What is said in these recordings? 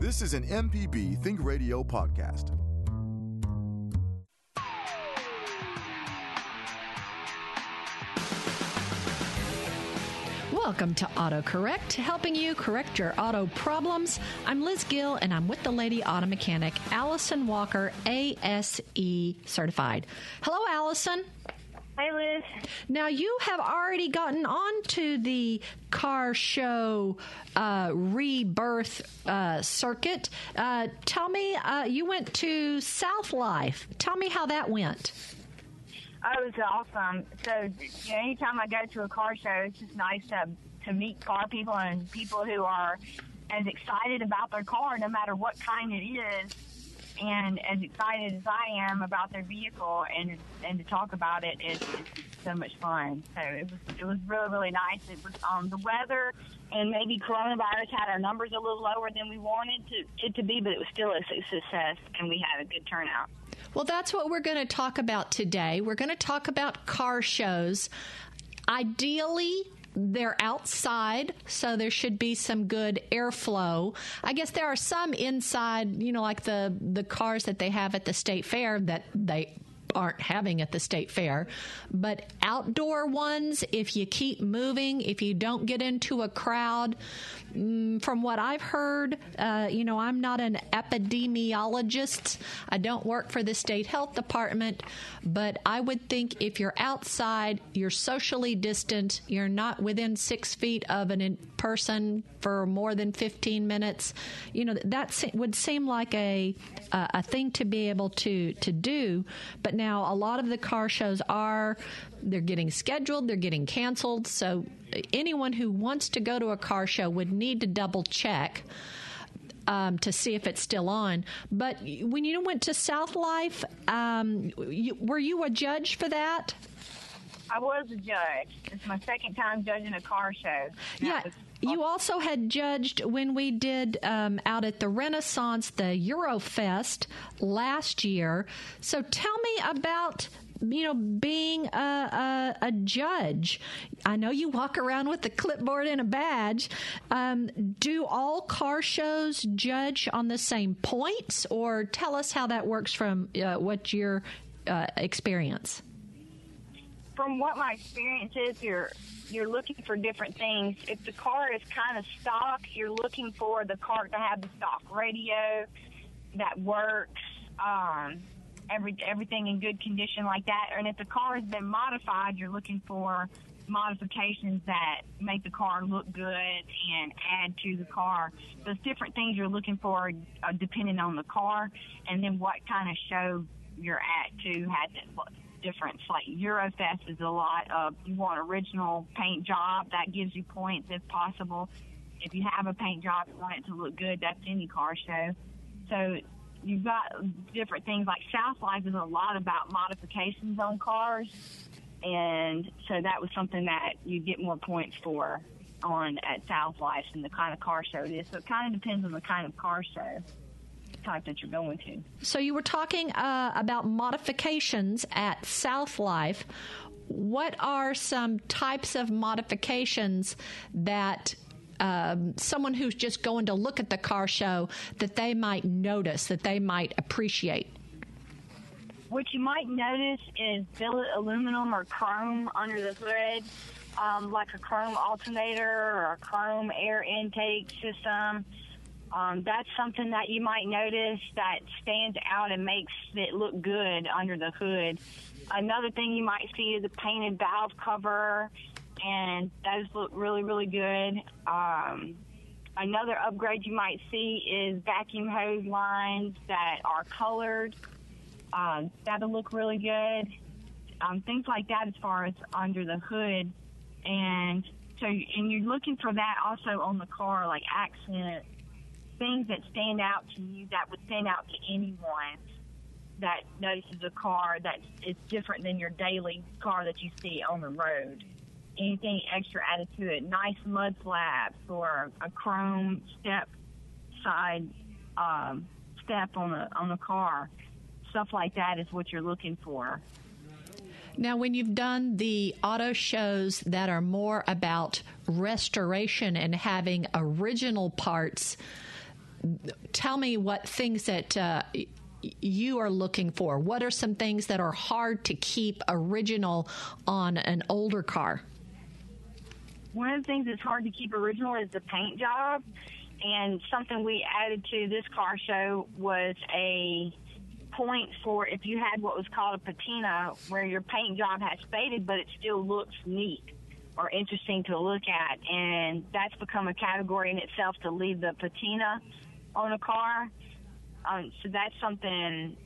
This is an MPB Think Radio podcast. Welcome to AutoCorrect, helping you correct your auto problems. I'm Liz Gill, and I'm with the lady auto mechanic, Allison Walker, ASE certified. Hello, Allison. Hi, Liz. Now, you have already gotten onto the car show uh, rebirth uh, circuit. Uh, tell me, uh, you went to South Life. Tell me how that went. Oh, it was awesome. So, you know, anytime I go to a car show, it's just nice to to meet car people and people who are as excited about their car, no matter what kind it is, and as excited as I am about their vehicle, and and to talk about it is, so much fun. So it was it was really really nice. It was um, the weather and maybe coronavirus had our numbers a little lower than we wanted to, it to be, but it was still a success, and we had a good turnout. Well, that's what we're going to talk about today. We're going to talk about car shows. Ideally, they're outside, so there should be some good airflow. I guess there are some inside, you know, like the the cars that they have at the state fair that they aren't having at the state fair. But outdoor ones, if you keep moving, if you don't get into a crowd, from what I've heard, uh, you know, I'm not an epidemiologist. I don't work for the state health department, but I would think if you're outside, you're socially distant, you're not within six feet of an person for more than 15 minutes, you know, that would seem like a, a thing to be able to, to do. But now a lot of the car shows are they're getting scheduled, they're getting canceled. So anyone who wants to go to a car show would need to double check. Um, to see if it's still on. But when you went to South Life, um, you, were you a judge for that? I was a judge. It's my second time judging a car show. Yeah. You also had judged when we did um, out at the Renaissance, the Eurofest last year. So tell me about you know, being a, a, a, judge. I know you walk around with a clipboard and a badge. Um, do all car shows judge on the same points, or tell us how that works from uh, what your uh, experience? From what my experience is, you're you're looking for different things. If the car is kind of stock, you're looking for the car to have the stock radio that works. Um, every everything in good condition like that. And if the car has been modified, you're looking for modifications that make the car look good and add to the car. There's different things you're looking for uh, depending on the car, and then what kind of show you're at too has difference. Like Eurofest is a lot of you want original paint job that gives you points if possible. If you have a paint job, you want it to look good. That's any car show. So you've got different things like South Life is a lot about modifications on cars, and so that was something that you get more points for on at South Life and the kind of car show it is. So it kind of depends on the kind of car show type that you're going to. So you were talking uh, about modifications at South Life. What are some types of modifications that um, someone who's just going to look at the car show that they might notice, that they might appreciate? What you might notice is billet aluminum or chrome under the hood, um, like a chrome alternator or a chrome air intake system. Um, that's something that you might notice that stands out and makes it look good under the hood. Another thing you might see is a painted valve cover and those look really, really good. Um, another upgrade you might see is vacuum hose lines that are colored. Uh, that'll look really good. Um, things like that as far as under the hood. And so, and you're looking for that also on the car, like accent, things that stand out to you that would stand out to anyone that notices a car that is different than your daily car that you see on the road anything extra added to it. Nice mud flaps or a chrome step side um, step on the on the car. Stuff like that is what you're looking for. Now, when you've done the auto shows that are more about restoration and having original parts, tell me what things that uh, you are looking for. What are some things that are hard to keep original on an older car? One of the things that's hard to keep original is the paint job. And something we added to this car show was a point for if you had what was called a patina, where your paint job has faded, but it still looks neat or interesting to look at. And that's become a category in itself to leave the patina on a car. Um, so that's something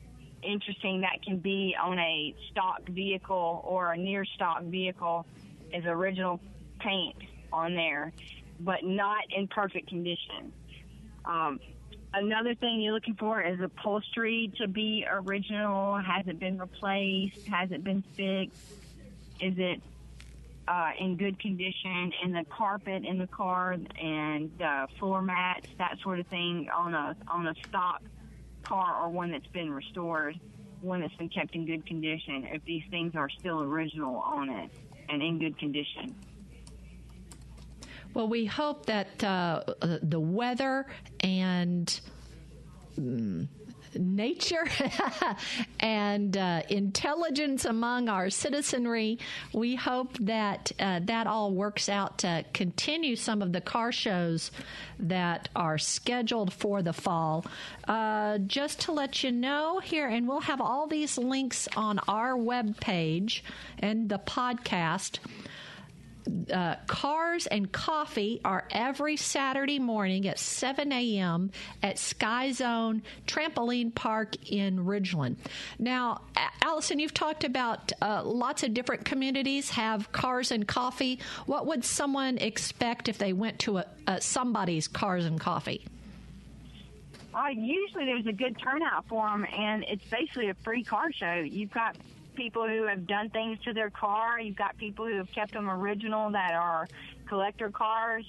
interesting that can be on a stock vehicle or a near stock vehicle is original paint on there, but not in perfect condition. Um, another thing you're looking for is upholstery to be original. Has it been replaced? Has it been fixed? Is it uh, in good condition? And the carpet in the car and uh, floor mats, that sort of thing on a on a stock car or one that's been restored, one that's been kept in good condition. If these things are still original on it and in good condition. Well, we hope that uh, the weather and mm, nature and uh, intelligence among our citizenry. We hope that uh, that all works out to continue some of the car shows that are scheduled for the fall. Uh, just to let you know here, and we'll have all these links on our web page and the podcast uh, Cars and Coffee are every Saturday morning at 7 a.m. at Sky Zone Trampoline Park in Ridgeland. Now, Allison, you've talked about uh, lots of different communities have Cars and Coffee. What would someone expect if they went to a, a somebody's Cars and Coffee? Uh, usually there's a good turnout for them, and it's basically a free car show. You've got people who have done things to their car. You've got people who have kept them original that are collector cars.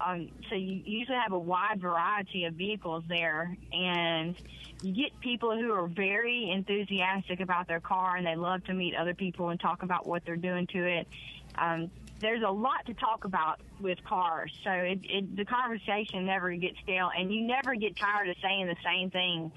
Um, so you usually have a wide variety of vehicles there, and you get people who are very enthusiastic about their car and they love to meet other people and talk about what they're doing to it. Um, there's a lot to talk about with cars, so it, it, the conversation never gets stale, and you never get tired of saying the same thing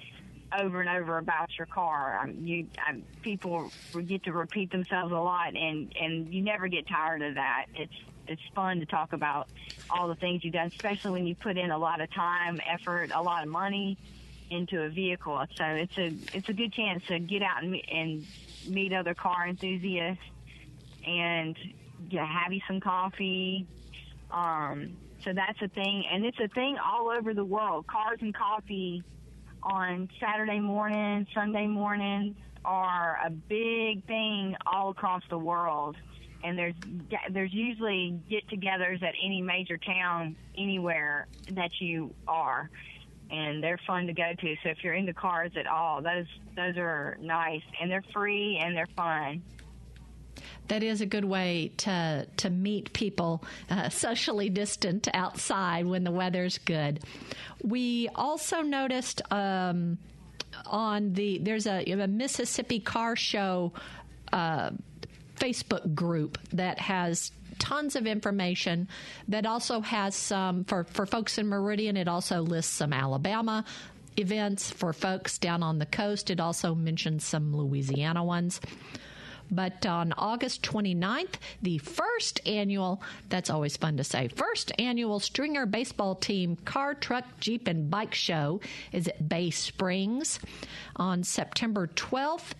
over and over about your car. Um, you um, people get to repeat themselves a lot, and and you never get tired of that. It's it's fun to talk about all the things you've done, especially when you put in a lot of time, effort, a lot of money into a vehicle. So it's a it's a good chance to get out and, and meet other car enthusiasts and yeah, have you some coffee. Um, so that's a thing, and it's a thing all over the world. Cars and coffee on Saturday morning, Sunday morning are a big thing all across the world. And there's there's usually get-togethers at any major town anywhere that you are, and they're fun to go to. So if you're into cars at all, those those are nice, and they're free and they're fun that is a good way to to meet people uh, socially distant outside when the weather's good. We also noticed um, on the there's a, a, Mississippi Car Show uh, Facebook group that has tons of information that also has some for for folks in Meridian. It also lists some Alabama events for folks down on the coast. It also mentions some Louisiana ones. But on August 29th, the first annual, that's always fun to say, first annual Stringer Baseball Team Car, Truck, Jeep, and Bike Show is at Bay Springs. On September 12th,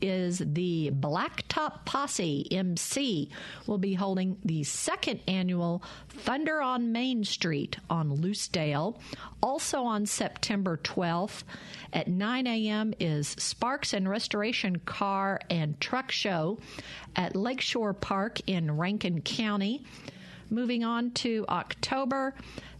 is the Blacktop Posse MC will be holding the second annual Thunder on Main Street on Lucedale. Also on September 12th at 9 a.m. is Sparks and Restoration Car and Truck Show at Lakeshore Park in Rankin County. Moving on to October,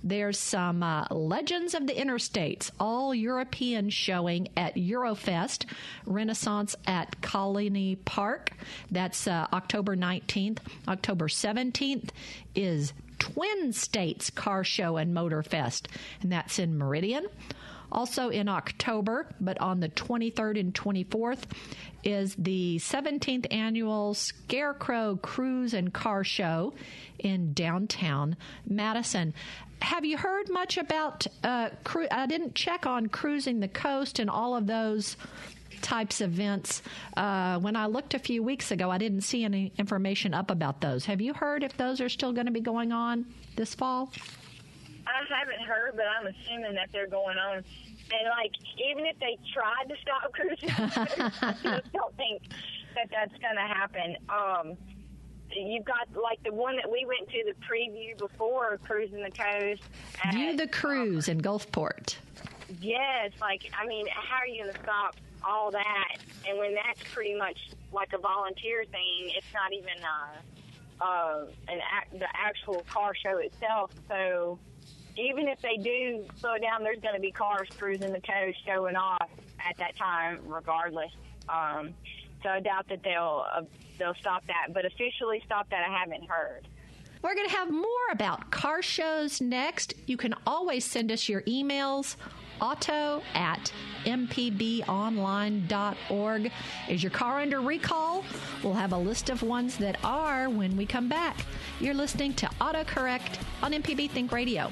there's some uh, Legends of the Interstates, all European showing at Eurofest Renaissance at Colony Park. That's uh, October 19th. October 17th is Twin States Car Show and Motor Fest, and that's in Meridian. Also in October, but on the 23rd and 24th, is the 17th annual Scarecrow Cruise and Car Show in downtown Madison. Have you heard much about? Uh, cru- I didn't check on cruising the coast and all of those types of events. Uh, when I looked a few weeks ago, I didn't see any information up about those. Have you heard if those are still going to be going on this fall? I haven't heard, but I'm assuming that they're going on. And like, even if they tried to stop cruising, I just don't think that that's going to happen. Um, you've got like the one that we went to the preview before cruising the coast. View the cruise in Gulfport. Yes, like I mean, how are you going to stop all that? And when that's pretty much like a volunteer thing, it's not even uh, uh, an act, the actual car show itself. So even if they do slow down, there's going to be cars cruising the coast showing off at that time, regardless. Um, so I doubt that they'll uh, they'll stop that. But officially stop that, I haven't heard. We're going to have more about car shows next. You can always send us your emails auto at mpbonline.org. Is your car under recall? We'll have a list of ones that are when we come back. You're listening to AutoCorrect on MPB Think Radio.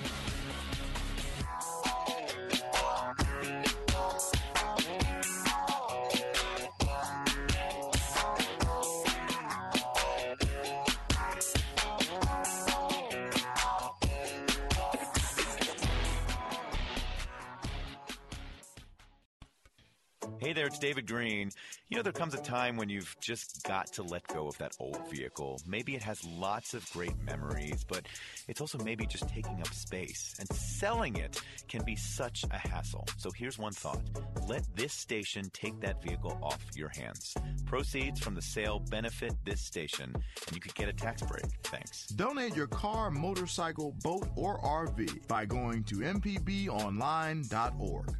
There, it's David Greene. You know, there comes a time when you've just got to let go of that old vehicle. Maybe it has lots of great memories, but it's also maybe just taking up space. And selling it can be such a hassle. So here's one thought let this station take that vehicle off your hands. Proceeds from the sale benefit this station, and you could get a tax break. Thanks. Donate your car, motorcycle, boat, or RV by going to mpbonline.org.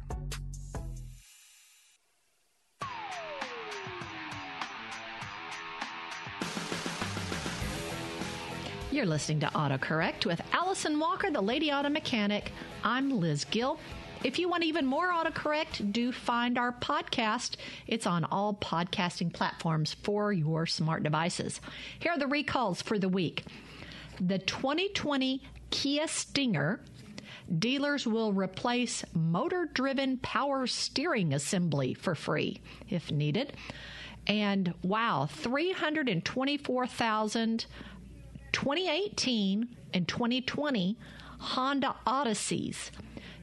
You're listening to AutoCorrect with Allison Walker, the Lady Auto Mechanic. I'm Liz Gill. If you want even more AutoCorrect, do find our podcast. It's on all podcasting platforms for your smart devices. Here are the recalls for the week. The 2020 Kia Stinger dealers will replace motor driven power steering assembly for free if needed. And wow, 324,000 2018 and 2020 Honda Odysseys.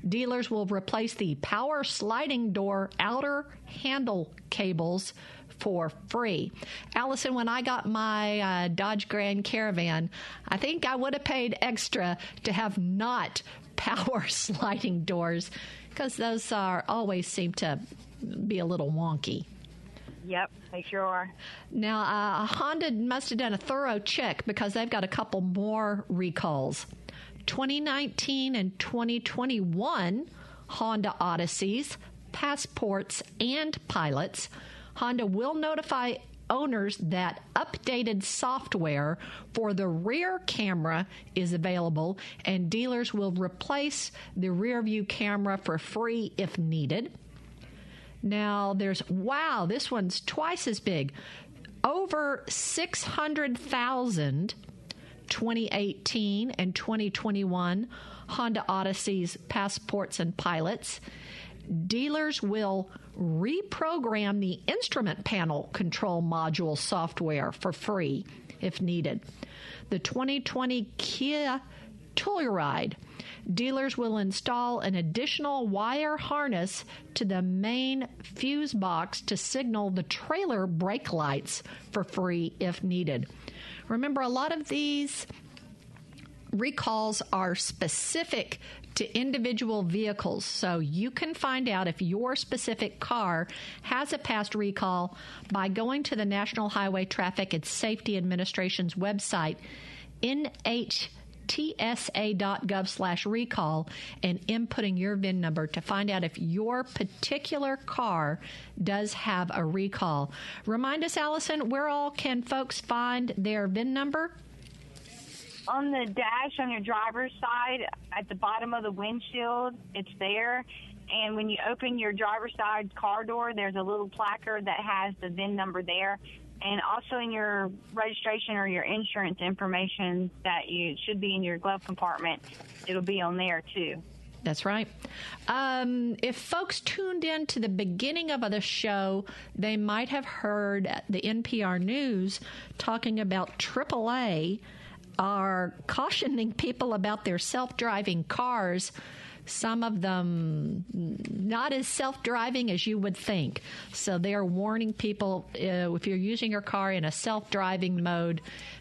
Dealers will replace the power sliding door outer handle cables for free. Allison, when I got my uh, Dodge Grand Caravan, I think I would have paid extra to have not power sliding doors because those are always seem to be a little wonky. Yep, they sure are. Now, uh, Honda must have done a thorough check because they've got a couple more recalls. 2019 and 2021 Honda Odysseys, passports, and pilots. Honda will notify owners that updated software for the rear camera is available and dealers will replace the rear view camera for free if needed. Now there's wow, this one's twice as big. Over 600,000 2018 and 2021 Honda Odysseys passports and pilots. Dealers will reprogram the instrument panel control module software for free if needed. The 2020 Kia Telluride dealers will install an additional wire harness to the main fuse box to signal the trailer brake lights for free if needed. Remember, a lot of these recalls are specific to individual vehicles. So you can find out if your specific car has a past recall by going to the National Highway Traffic and Safety Administration's website, NH tsa.gov slash recall and inputting your VIN number to find out if your particular car does have a recall. Remind us, Allison, where all can folks find their VIN number? on the dash on your driver's side at the bottom of the windshield. It's there. And when you open your driver's side car door, there's a little placard that has the VIN number there. And also in your registration or your insurance information that you should be in your glove compartment, it'll be on there too. That's right. Um, if folks tuned in to the beginning of the show, they might have heard the NPR news talking about AAA are cautioning people about their self driving cars some of them not as self-driving as you would think. So they are warning people uh, if you're using your car in a self-driving mode,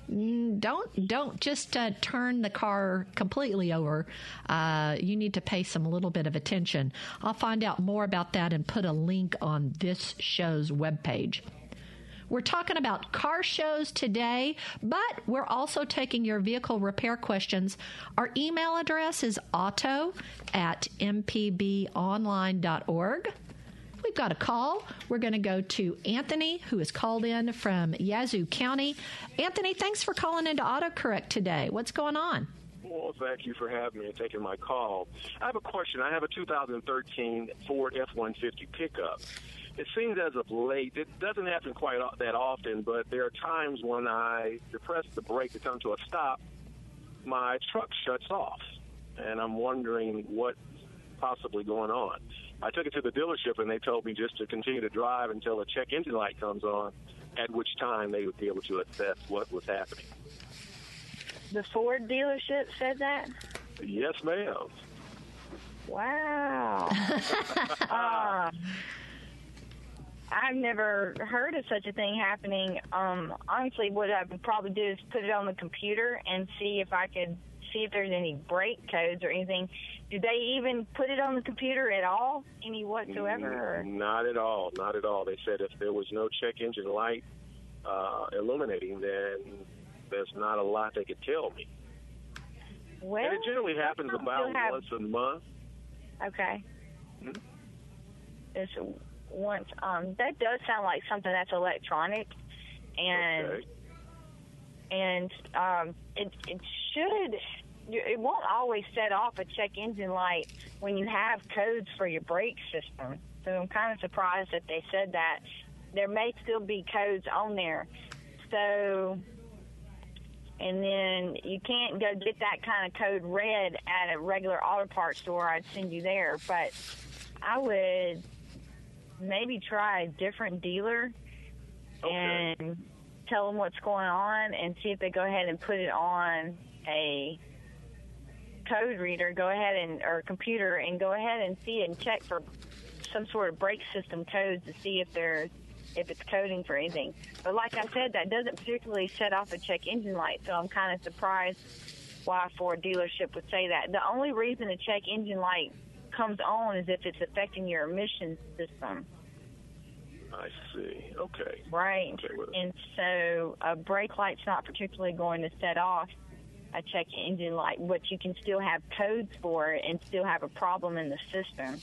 mm, don't don't just uh, turn the car completely over. Uh, you need to pay some little bit of attention. I'll find out more about that and put a link on this show's webpage. We're talking about car shows today, but we're also taking your vehicle repair questions. Our email address is auto at mpbonline.org. We've got a call. We're going to go to Anthony, who is called in from Yazoo County. Anthony, thanks for calling into AutoCorrect today. What's going on? Well, thank you for having me and taking my call. I have a question. I have a 2013 Ford F-150 pickup it seems as of late, it doesn't happen quite that often, but there are times when I depress the brake to come to a stop, my truck shuts off, and I'm wondering what possibly going on. I took it to the dealership, and they told me just to continue to drive until a check engine light comes on, at which time they would be able to assess what was happening. The Ford dealership said that? Yes, ma'am. Wow. uh, I've never heard of such a thing happening. Um, honestly, what I would probably do is put it on the computer and see if I could see if there's any brake codes or anything. Do they even put it on the computer at all, any whatsoever? Or? Not at all. Not at all. They said if there was no check engine light uh, illuminating, then there's not a lot they could tell me. Well, and it generally happens about have... once a month. Okay. Mm-hmm. It's once. Um, that does sound like something that's electronic, and okay. and um, it it should. It won't always set off a check engine light when you have codes for your brake system. So I'm kind of surprised that they said that. There may still be codes on there. So and then you can't go get that kind of code read at a regular auto parts store. I'd send you there, but I would maybe try a different dealer okay. and tell them what's going on and see if they go ahead and put it on a code reader, go ahead and or computer and go ahead and see and check for some sort of brake system codes to see if there's if it's coding for anything. But like I said, that doesn't particularly set off a check engine light, so I'm kind of surprised why Ford dealership would say that. The only reason a check engine light comes on is if it's affecting your emission system. I see. Okay. Right. Okay, and so a brake light's not particularly going to set off a check engine light, but you can still have codes for it and still have a problem in the system.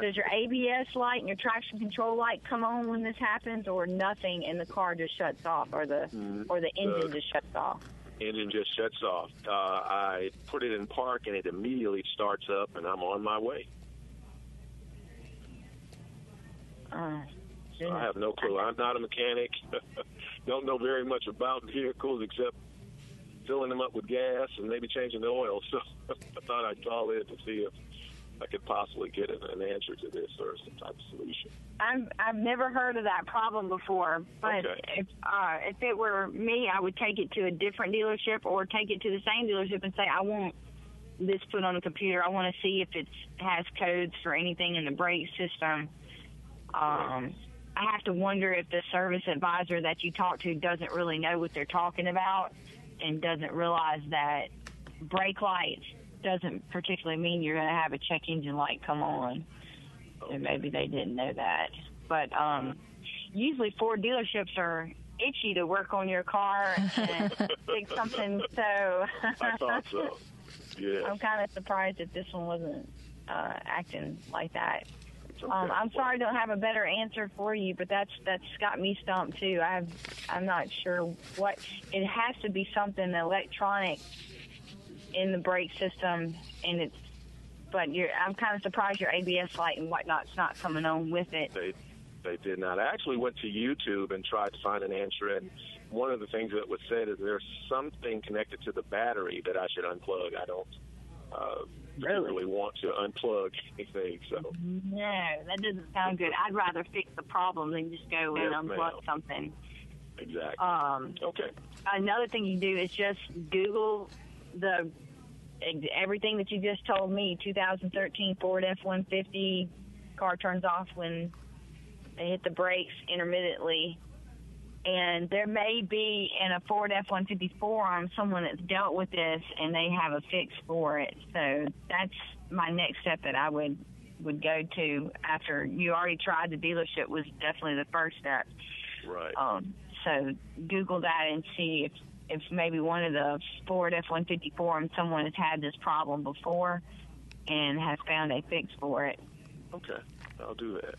Does your ABS light and your traction control light come on when this happens, or nothing, and the car just shuts off, or the mm, or the engine just shuts off? Engine just shuts off. Uh, I put it in park and it immediately starts up, and I'm on my way. Uh, I have no clue. I'm not a mechanic. Don't know very much about vehicles except filling them up with gas and maybe changing the oil. So I thought I'd call in to see if I could possibly get an, an answer to this or some type of solution. I've I've never heard of that problem before, but okay. if uh, if it were me, I would take it to a different dealership or take it to the same dealership and say I want this put on the computer. I want to see if it has codes for anything in the brake system. Um, I have to wonder if the service advisor that you talk to doesn't really know what they're talking about and doesn't realize that brake lights doesn't particularly mean you're going to have a check engine light come on. And maybe they didn't know that. But um, usually Ford dealerships are itchy to work on your car and fix something. So I thought so. Yeah. I'm kind of surprised that this one wasn't uh, acting like that. Um, I'm sorry I don't have a better answer for you, but that's that's got me stumped too. I've I'm not sure what it has to be something electronic in the brake system, and it's. But you're, I'm kind of surprised your ABS light and whatnot's not coming on with it. They they did not. I actually went to YouTube and tried to find an answer, and one of the things that was said is there's something connected to the battery that I should unplug. I don't uh, really want to unplug anything. So No, that doesn't sound good. I'd rather fix the problem than just go and Yes, unplug ma'am. something. exactly. Um, okay. another thing you do is just Google the everything that you just told me. 2013 Ford F-150 car turns off when they hit the brakes intermittently, and there may be in a Ford F-150 forum someone that's dealt with this and they have a fix for it. So that's my next step that I would would go to after you already tried the dealership was definitely the first step. Right. Um, so Google that and see if, if maybe one of the Ford F-150 forums someone has had this problem before and has found a fix for it. Okay. I'll do that.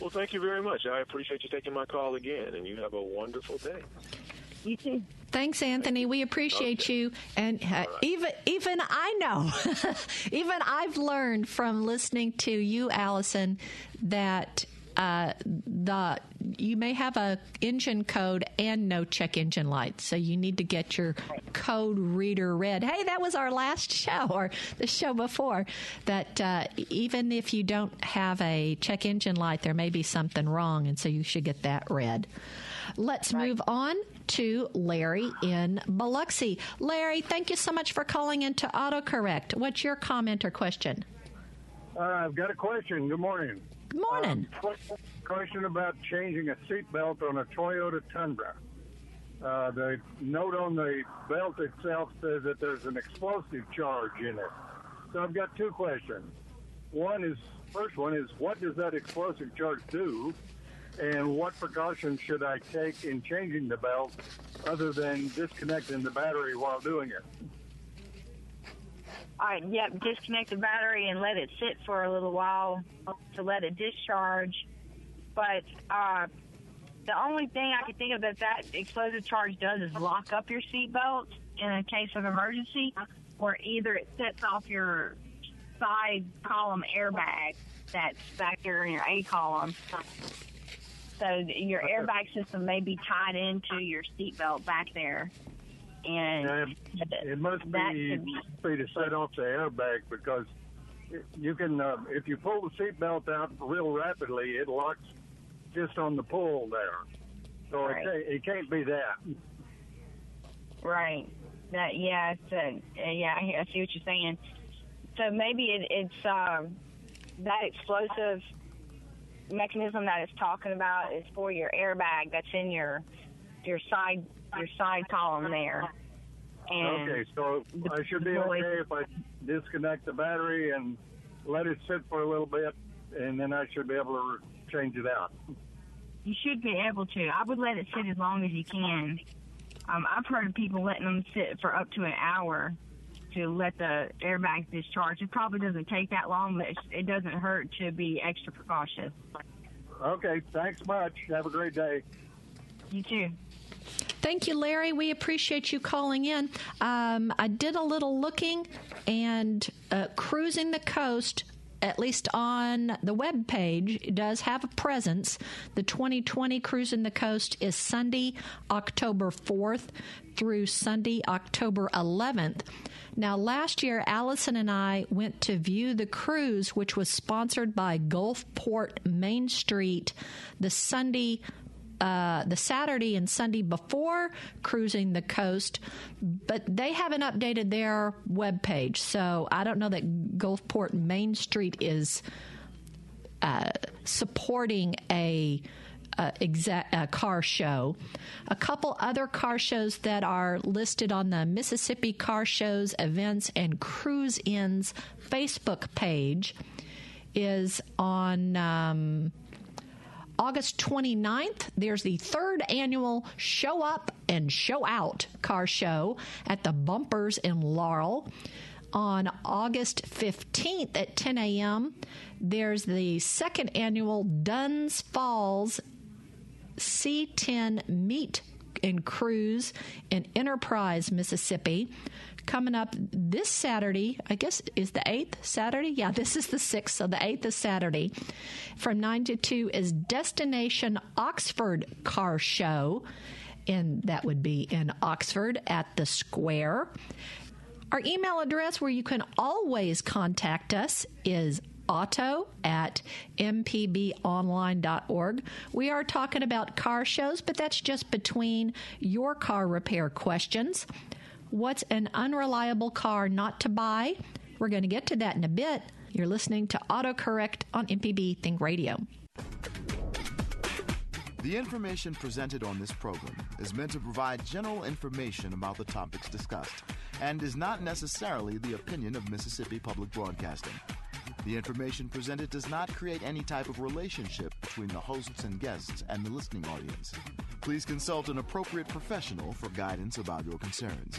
Well, thank you very much. I appreciate you taking my call again, and you have a wonderful day. You too. Thanks, Anthony. We appreciate Okay. you. And uh, even even I know, even I've learned from listening to you, Allison, that uh, the you may have a engine code and no check engine light, so you need to get your code reader read. Hey, that was our last show or the show before. That uh, even if you don't have a check engine light, there may be something wrong, and so you should get that read. Let's move on to Larry in Biloxi. Larry, thank you so much for calling into AutoCorrect. What's your comment or question? Uh, I've got a question. Good morning. Good morning. Um, question about changing a seatbelt on a Toyota Tundra. Uh, the note on the belt itself says that there's an explosive charge in it. So I've got two questions. One is, first one is, what does that explosive charge do? And what precautions should I take in changing the belt other than disconnecting the battery while doing it? All right, yep, disconnect the battery and let it sit for a little while to let it discharge. But uh, the only thing I can think of that that explosive charge does is lock up your seatbelt in a case of emergency, or either it sets off your side column airbag that's back there in your A column. So your airbag system may be tied into your seatbelt back there. And It must be be to set off the airbag because you can uh, if you pull the seatbelt out real rapidly, it locks just on the pull there. So Right. it, it can't be that. Right. That yeah, it's uh, yeah. I I see what you're saying. So maybe it, it's um, that explosive mechanism that it's talking about is for your airbag that's in your your side your side column there. And Okay, so I should be okay if I disconnect the battery and let it sit for a little bit, and then I should be able to change it out. you should be able to. I would let it sit as long as you can. Um, I've heard of people letting them sit for up to an hour to let the airbags discharge. It probably doesn't take that long, but it doesn't hurt to be extra precautious. Okay, thanks much. Have a great day. You too. Thank you, Larry. We appreciate you calling in. Um, I did a little looking, and uh, Cruising the Coast, at least on the web page, does have a presence. The 2020 Cruising the Coast is Sunday, October 4th through Sunday, October 11th. Now, last year, Allison and I went to view the cruise, which was sponsored by Gulfport Main Street, the Sunday uh, the Saturday and Sunday before cruising the coast, but they haven't updated their webpage. So I don't know that Gulfport Main Street is uh, supporting a. Uh, exact a car show. A couple other car shows that are listed on the Mississippi Car Shows Events and Cruise Ins Facebook page is on um, August 29th, there's the third annual Show Up and Show Out car show at the Bumpers in Laurel. On August 15th at 10 a.m., there's the second annual Dunn's Falls C10 Meet and Cruise in Enterprise, Mississippi. Coming up this Saturday, I guess is the 8th Saturday? Yeah, this is the 6th, so the 8th is Saturday. From 9 to 2 is Destination Oxford Car Show, and that would be in Oxford at the Square. Our email address where you can always contact us is auto at mpbonline.org. We are talking about car shows, but that's just between your car repair questions. What's an unreliable car not to buy? We're going to get to that in a bit. You're listening to AutoCorrect on MPB Think Radio. The information presented on this program is meant to provide general information about the topics discussed and is not necessarily the opinion of Mississippi Public Broadcasting. The information presented does not create any type of relationship between the hosts and guests and the listening audience. Please consult an appropriate professional for guidance about your concerns.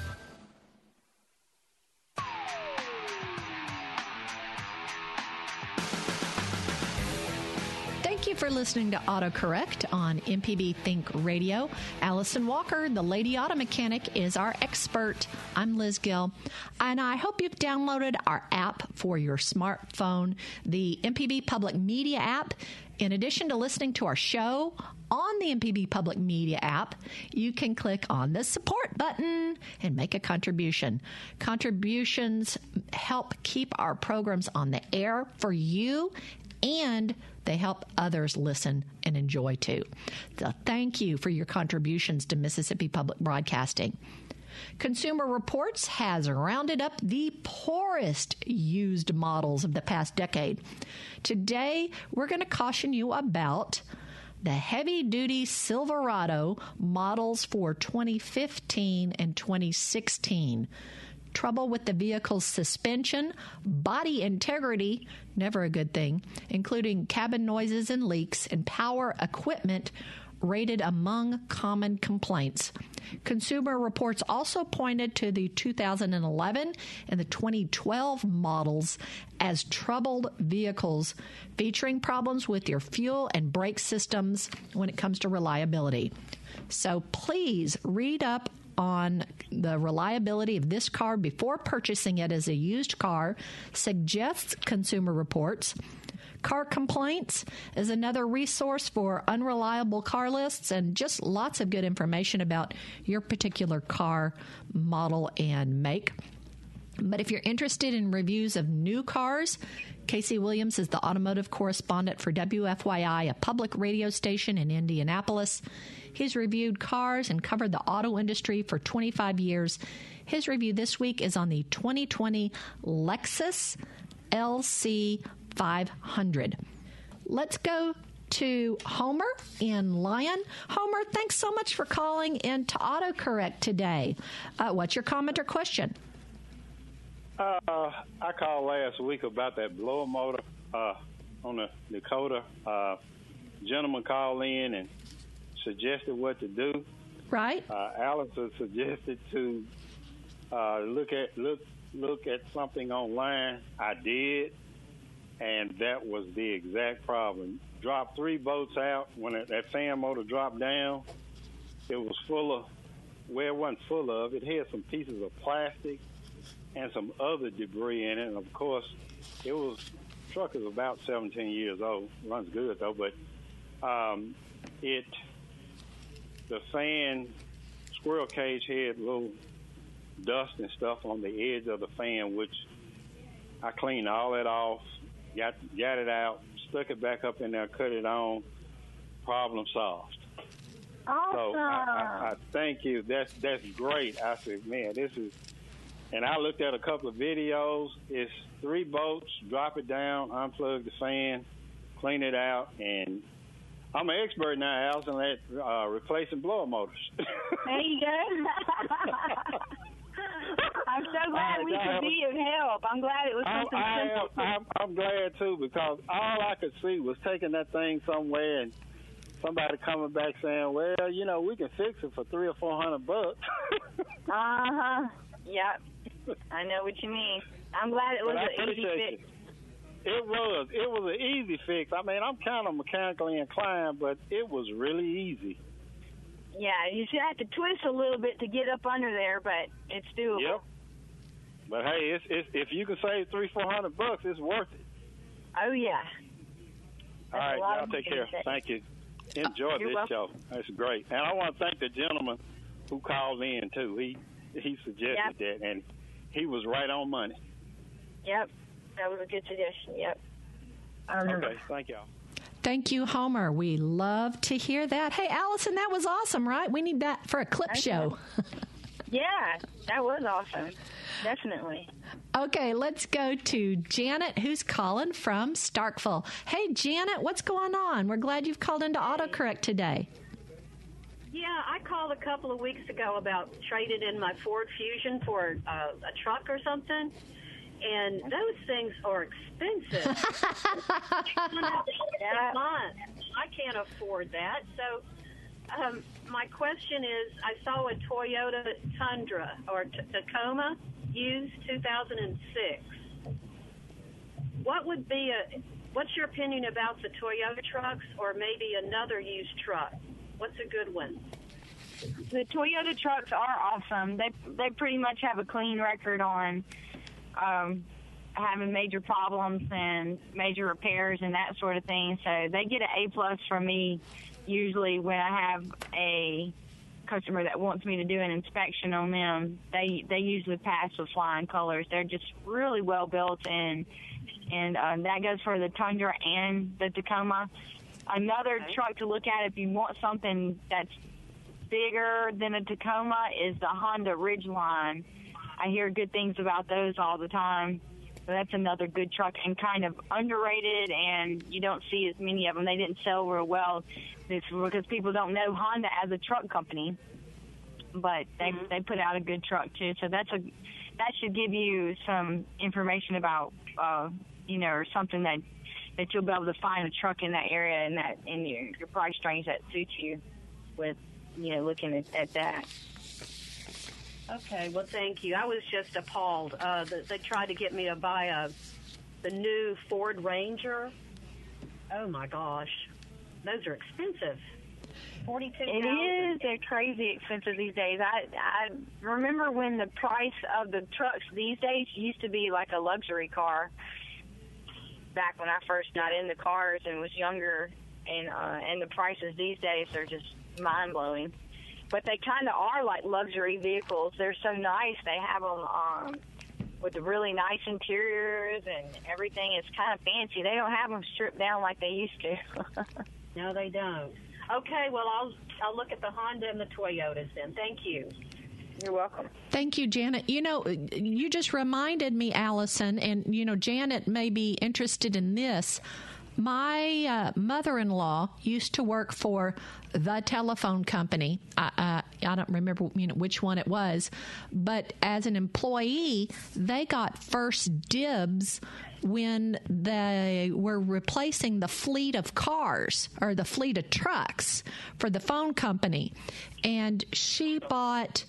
For listening to AutoCorrect on MPB Think Radio. Allison Walker, the Lady Auto Mechanic, is our expert. I'm Liz Gill, and I hope you've downloaded our app for your smartphone, the MPB Public Media app. In addition to listening to our show on the MPB Public Media app, you can click on the support button and make a contribution. Contributions help keep our programs on the air for you and they help others listen and enjoy too. So thank you for your contributions to Mississippi Public Broadcasting. Consumer Reports has rounded up the poorest used models of the past decade. Today, we're going to caution you about the heavy duty Silverado models for 2015 and 2016 trouble with the vehicle's suspension, body integrity, never a good thing, including cabin noises and leaks, and power equipment rated among common complaints. Consumer Reports also pointed to the 2011 and the 2012 models as troubled vehicles, featuring problems with your fuel and brake systems when it comes to reliability. So please read up on the reliability of this car before purchasing it as a used car, suggests Consumer Reports. Car Complaints is another resource for unreliable car lists and just lots of good information about your particular car model and make. But if you're interested in reviews of new cars, Casey Williams is the automotive correspondent for WFYI, a public radio station in Indianapolis. He's reviewed cars and covered the auto industry for 25 years. His review this week is on the 2020 Lexus LC 500. Let's go to Homer in Lyon. Homer, thanks so much for calling in to AutoCorrect today. Uh, what's your comment or question? Uh, I called last week about that blower motor uh, on the Dakota. Uh, gentleman called in and suggested what to do. Right. Uh, Allison suggested to uh, look at look look at something online. I did, and that was the exact problem. Dropped three boats out when it, that fan motor dropped down. It was full of where it wasn't full of. It had some pieces of plastic and some other debris in it. And of course, it was truck is about 17 years old. Runs good though, but um, it the fan squirrel cage had little dust and stuff on the edge of the fan, which I cleaned all that off, got got it out, stuck it back up in there, cut it on. Problem solved. Awesome. So I, I, I thank you. That's that's great. I said, man, this is. And I looked at a couple of videos. It's three bolts. Drop it down, unplug the fan, clean it out, and I'm an expert now, Allison, at uh, replacing blower motors. there you go. I'm so glad we could be of help. I'm glad it was something I, simple. I, I'm, I'm glad too because all I could see was taking that thing somewhere and somebody coming back saying, "Well, you know, we can fix it for three or four hundred bucks." uh huh. Yep. I know what you mean. I'm glad it was an easy fix. It was. It was an easy fix. I mean, I'm kind of mechanically inclined, but it was really easy. Yeah, you should have to twist a little bit to get up under there, but it's doable. Yep. But hey, it's, it's, if you can save three, four hundred bucks, it's worth it. Oh yeah. All right, y'all take care. save. Thank you. Enjoy You're this welcome. show. That's great. And I want to thank the gentleman who called in too. He he suggested Yep. that, and he was right on money. Yep. That was a good suggestion. Yep. Okay, thank y'all. Thank you, Homer. We love to hear that. Hey, Allison, that was awesome, right? We need that for a clip Okay. show. Yeah, that was awesome. Definitely. Okay, let's go to Janet, who's calling from Starkville. Hey, Janet, what's going on? We're glad you've called into autocorrect today. Yeah, I called a couple of weeks ago about trading in my Ford Fusion for uh, a truck or something, and those things are expensive. Yeah. I can't afford that. So, um, my question is: I saw a Toyota Tundra or t- Tacoma used 2006. What would be a? What's your opinion about the Toyota trucks, or maybe another used truck? What's a good one? The Toyota trucks are awesome. They they pretty much have a clean record on um, having major problems and major repairs and that sort of thing. So they get an A plus from me usually when I have a customer that wants me to do an inspection on them. They they usually pass with flying colors. They're just really well built and and um, that goes for the Tundra and the Tacoma. Another truck to look at if you want something that's bigger than a Tacoma is the Honda Ridgeline. I hear good things about those all the time. So that's another good truck and kind of underrated, and you don't see as many of them. They didn't sell real well this because people don't know Honda as a truck company, but they they put out a good truck too. So that's a that should give you some information about uh, you know or something that that you'll be able to find a truck in that area and that in your, your price range that suits you with you know looking at, at that. Okay, well, thank you. I was just appalled. Uh, that they tried to get me to buy a the new Ford Ranger. Oh my gosh, those are expensive. Forty-two. It is. They're crazy expensive these days. I I remember when the price of the trucks these days used to be like a luxury car. Back when I first got into cars and was younger, and uh, and the prices these days are just mind blowing. But they kind of are like luxury vehicles. They're so nice. They have them um, with the really nice interiors and everything. It's kind of fancy. They don't have them stripped down like they used to. No, they don't. Okay, well, I'll I'll look at the Honda and the Toyotas then. Thank you. You're welcome. Thank you, Janet. You know, you just reminded me, Allison, and you know, Janet may be interested in this. My uh, mother-in-law used to work for the telephone company. I, I don't remember you know which one it was, but as an employee, they got first dibs when they were replacing the fleet of cars or the fleet of trucks for the phone company, and she bought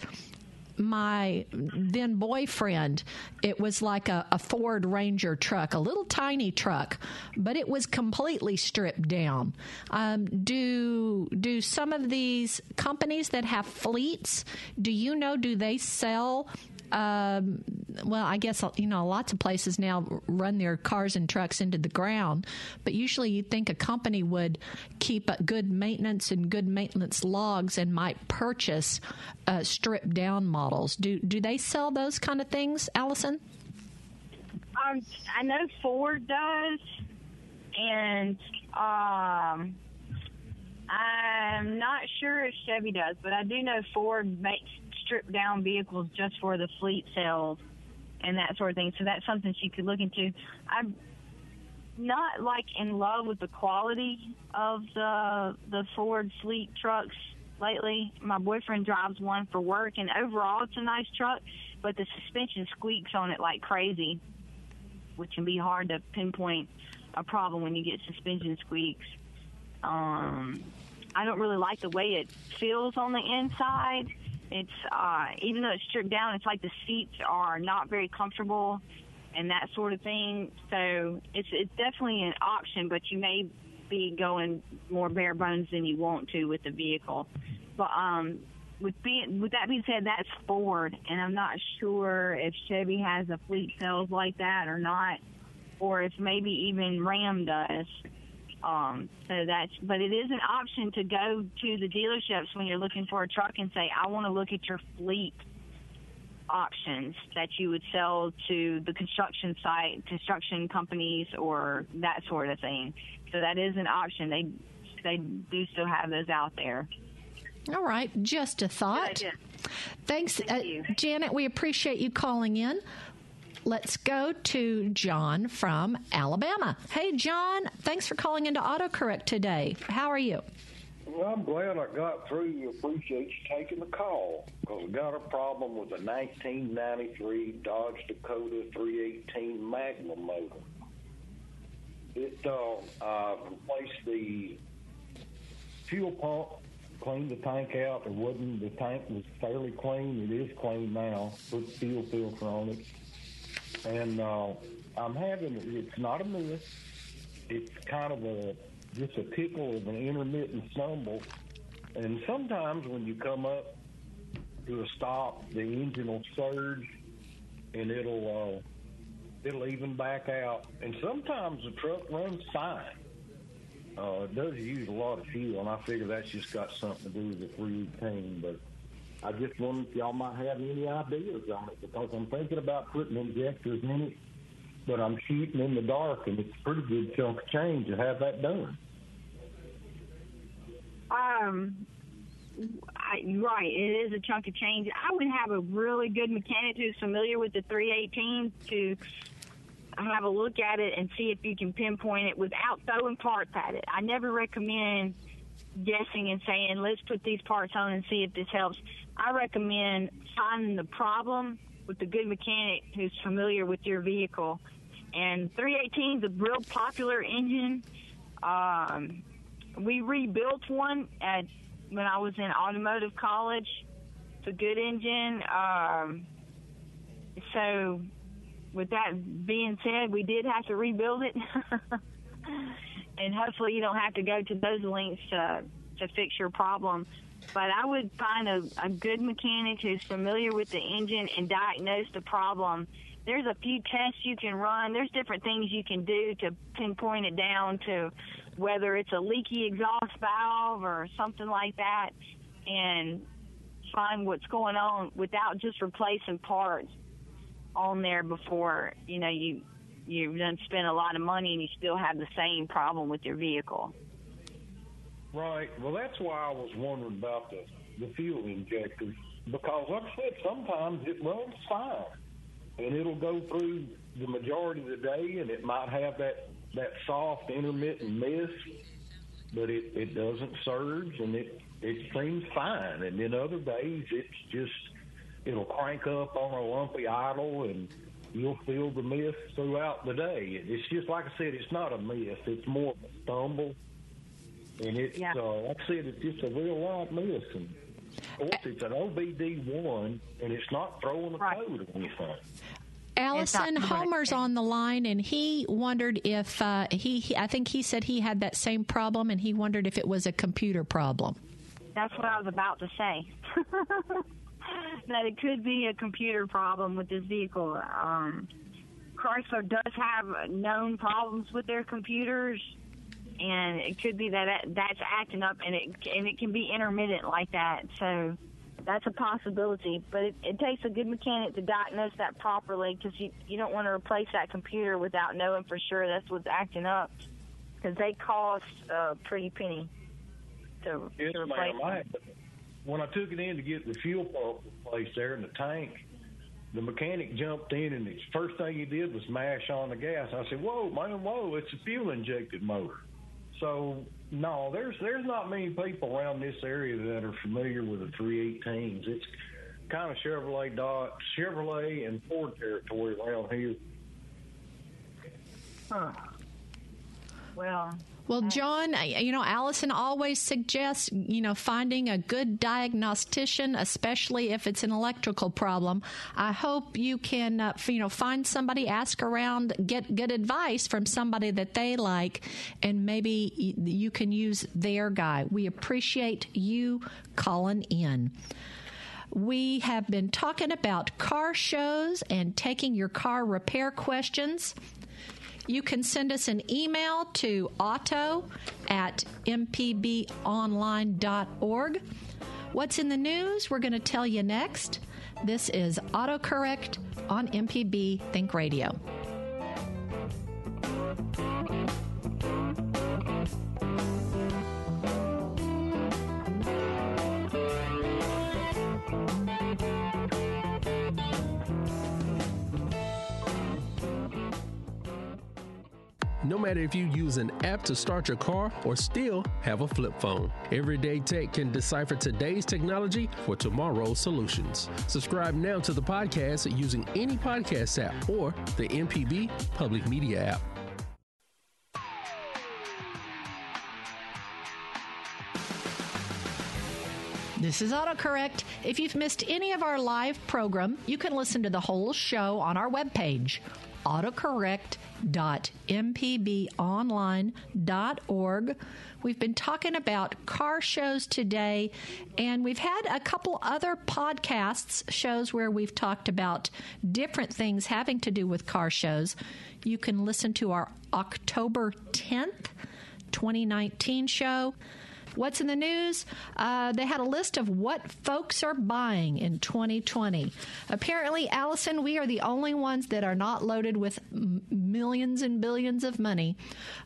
my then boyfriend, it was like a, a Ford Ranger truck, a little tiny truck, but it was completely stripped down. Um, do do some of these companies that have fleets? Do you know? Do they sell? Um, well, I guess you know lots of places now run their cars and trucks into the ground, but usually you'd think a company would keep good maintenance and good maintenance logs and might purchase uh, stripped down models. Do do they sell those kind of things, Allison? Um, I know Ford does, and um, I'm not sure if Chevy does, but I do know Ford makes stripped down vehicles just for the fleet sales and that sort of thing. So that's something she could look into. I'm not like in love with the quality of the the Ford Fleet trucks lately. My boyfriend drives one for work, and overall it's a nice truck, but the suspension squeaks on it like crazy, which can be hard to pinpoint a problem when you get suspension squeaks. Um, I don't really like the way it feels on the inside. It's uh, even though it's stripped down, it's like the seats are not very comfortable and that sort of thing. So it's it's definitely an option, but you may be going more bare bones than you want to with the vehicle. But um, with being with that being said, that's Ford, and I'm not sure if Chevy has a fleet sales like that or not, or if maybe even Ram does. Um, so that's, but it is an option to go to the dealerships when you're looking for a truck and say, I want to look at your fleet options that you would sell to the construction site, construction companies, or that sort of thing. So that is an option. They they do still have those out there. All right, just a thought. Thanks, Thank uh. Janet. We appreciate you calling in. Let's go to John from Alabama. Hey, John, thanks for calling into AutoCorrect today. How are you? Well, I'm glad I got through. Appreciate you taking the call because I got a problem with a 1993 Dodge Dakota 318 Magnum motor. It uh, uh, replaced the fuel pump, cleaned the tank out. It wasn't the tank was fairly clean. It is clean now. Put fuel filter on it, and uh, I'm having it's not a miss. It's kind of a just a tickle of an intermittent stumble. And sometimes when you come up to a stop, the engine will surge and it'll uh, it'll even back out. And sometimes the truck runs fine. Uh, it does use a lot of fuel, and I figure that's just got something to do with the 318. But I just wonder if y'all might have any ideas on it because I'm thinking about putting injectors in it, but I'm shooting in the dark, and it's a pretty good chunk of change to have that done. Um, I, right, it is a chunk of change. I would have a really good mechanic who's familiar with the 318 to have a look at it and see if you can pinpoint it without throwing parts at it. I never recommend guessing and saying, let's put these parts on and see if this helps. I recommend finding the problem with a good mechanic who's familiar with your vehicle. And 318 is a real popular engine. Um, we rebuilt one at when I was in automotive college. It's a good engine. Um, so, with that being said, we did have to rebuild it, and hopefully, you don't have to go to those lengths to to fix your problem. But I would find a, a good mechanic who's familiar with the engine and diagnose the problem. There's a few tests you can run. There's different things you can do to pinpoint it down to whether it's a leaky exhaust valve or something like that, and find what's going on without just replacing parts on there before you know you you've done spent a lot of money and you still have the same problem with your vehicle. Right. Well, that's why I was wondering about the the fuel injectors because, like I said, sometimes it runs fine and it'll go through the majority of the day, and it might have that that soft intermittent miss, but it it doesn't surge and it it seems fine. And then other days it's just it'll crank up on a lumpy idle and you'll feel the miss throughout the day. It's just like I said, it's not a miss; it's more of a stumble. And it's Yeah. uh, like I said, it's just a real light miss. And of course, it's an OBD one, and it's not throwing a code or anything. Allison Homer's on the line, and he wondered if uh, he, he. I think he said he had that same problem, and he wondered if it was a computer problem. That's what I was about to say. that it could be a computer problem with this vehicle. Um, Chrysler does have known problems with their computers, and it could be that that's acting up, and it and it can be intermittent like that. So that's a possibility, but it, it takes a good mechanic to diagnose that properly because you you don't want to replace that computer without knowing for sure that's what's acting up because they cost a pretty penny to, to replace. When I took it in to get the fuel pump replaced there in the tank, the mechanic jumped in, and the first thing he did was mash on the gas. I said, "Whoa, man, whoa! It's a fuel injected motor." So no, there's there's not many people around this area that are familiar with the 318s. It's kind of Chevrolet Dodge, Chevrolet and Ford territory around here. Huh. Well, Well, John, you know, Allison always suggests, you know, finding a good diagnostician, especially if it's an electrical problem. I hope you can, uh, you know, find somebody, ask around, get good advice from somebody that they like, and maybe you can use their guy. We appreciate you calling in. We have been talking about car shows and taking your car repair questions. You can send us an email to auto at mpbonline.org. What's in the news? We're going to tell you next. This is AutoCorrect on MPB Think Radio. No matter if you use an app to start your car or still have a flip phone, Everyday Tech can decipher today's technology for tomorrow's solutions. Subscribe now to the podcast using any podcast app or the MPB Public Media app. This is AutoCorrect. If you've missed any of our live program, you can listen to the whole show on our webpage, autocorrect.mpbonline.org. We've been talking about car shows today, and we've had a couple other podcasts, shows where we've talked about different things having to do with car shows. You can listen to our October 10th, 2019 show. What's in the news? Uh, they had a list of what folks are buying in 2020. Apparently, Allison, we are the only ones that are not loaded with m- millions and billions of money.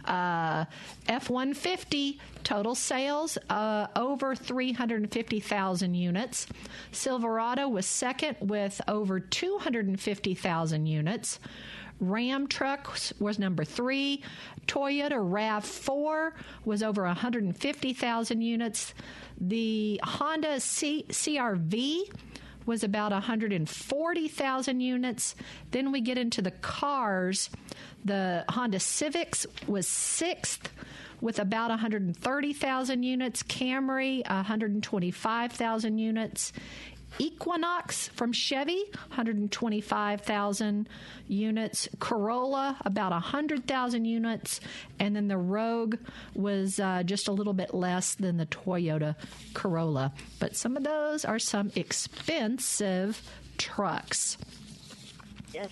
Uh, F 150 total sales uh, over 350,000 units. Silverado was second with over 250,000 units. Ram trucks was number three. Toyota RAV4 was over 150,000 units. The Honda C- CRV was about 140,000 units. Then we get into the cars. The Honda Civics was sixth with about 130,000 units. Camry, 125,000 units. Equinox from Chevy, 125,000 units. Corolla, about 100,000 units. And then the Rogue was uh, just a little bit less than the Toyota Corolla. But some of those are some expensive trucks. yes.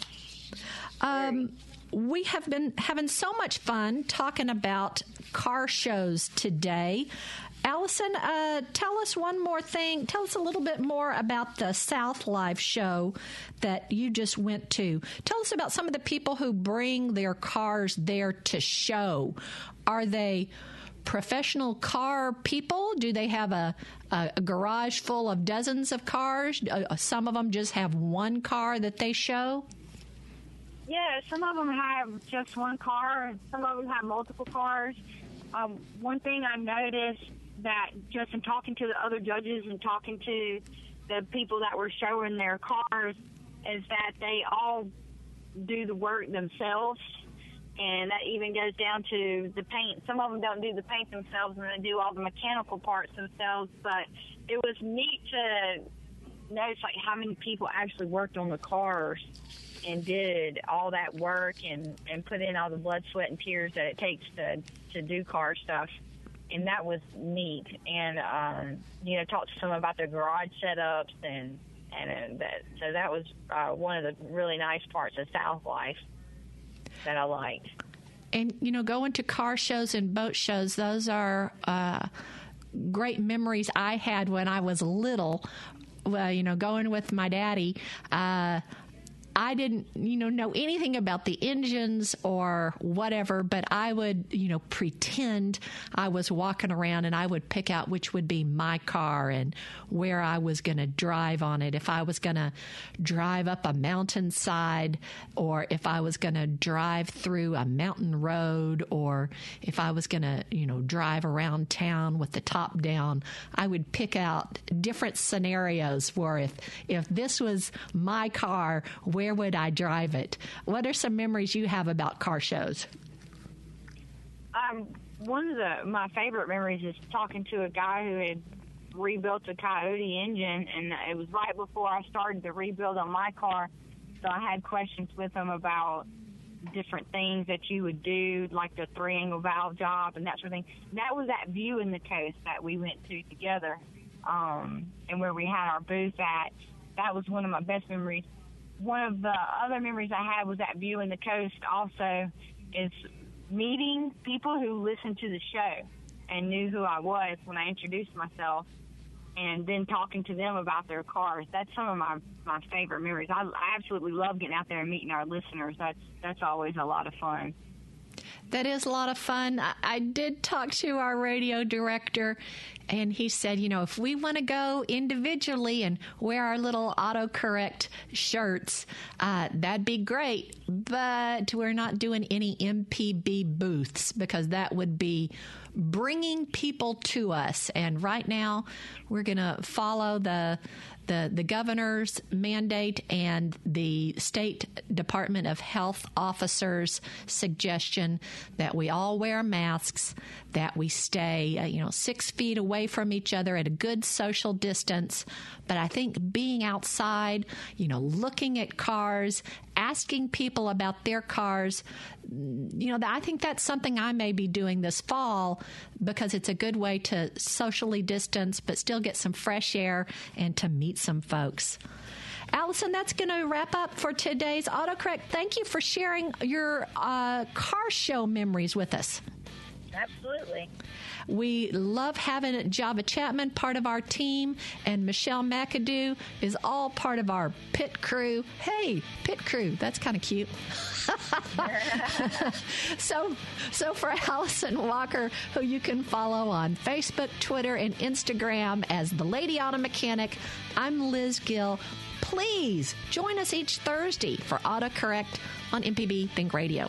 Um, we have been having so much fun talking about car shows today. Allison, uh, tell us one more thing. Tell us a little bit more about the South Live show that you just went to. Tell us about some of the people who bring their cars there to show. Are they professional car people? Do they have a, a, a garage full of dozens of cars? Uh, some of them just have one car that they show? Yeah, some of them have just one car, and some of them have multiple cars. Um, one thing I noticed that just in talking to the other judges and talking to the people that were showing their cars is that they all do the work themselves. And that even goes down to the paint. Some of them don't do the paint themselves and they do all the mechanical parts themselves. But it was neat to notice like how many people actually worked on the cars and did all that work and and put in all the blood, sweat, and tears that it takes to to do car stuff. And that was neat. And um, you know, talked to some about their garage setups and and uh, that. So that was uh, one of the really nice parts of South Life that I liked. and you know going to car shows and boat shows those are uh, great memories i had when i was little well you know going with my daddy uh, I didn't, you know, know anything about the engines or whatever, but I would, you know, pretend I was walking around and I would pick out which would be my car and where I was going to drive on it. If I was going to drive up a mountainside or if I was going to drive through a mountain road or if I was going to, you know, drive around town with the top down, I would pick out different scenarios where if if this was my car, where would I drive it? What are some memories you have about car shows? Um, one of the my favorite memories is talking to a guy who had rebuilt a Coyote engine, and it was right before I started the rebuild on my car. So I had questions with him about different things that you would do, like the three angle valve job and that sort of thing. That was that view in the coast that we went to together, um, and where we had our booth at. That was one of my best memories. One of the other memories I had was that view in the coast. Also, is meeting people who listened to the show and knew who I was when I introduced myself and then talking to them about their cars. That's some of my my favorite memories. I, I absolutely love getting out there and meeting our listeners. That's that's always a lot of fun. That is a lot of fun. I, I did talk to our radio director, and he said, you know, if we want to go individually and wear our little autocorrect shirts, uh, that'd be great. But we're not doing any MPB booths because that would be bringing people to us. And right now, we're going to follow the the, the governor's mandate and the state department of health officers suggestion that we all wear masks that we stay uh, you know six feet away from each other at a good social distance but i think being outside you know looking at cars asking people about their cars you know, I think that's something I may be doing this fall because it's a good way to socially distance, but still get some fresh air and to meet some folks. Allison, that's going to wrap up for today's autocorrect. Thank you for sharing your uh, car show memories with us. Absolutely. We love having Java Chapman part of our team, and Michelle McAdoo is all part of our pit crew. Hey, pit crew, that's kind of cute. so, so for Allison Walker, who you can follow on Facebook, Twitter, and Instagram as the Lady Auto Mechanic, I'm Liz Gill. Please join us each Thursday for AutoCorrect on MPB Think Radio.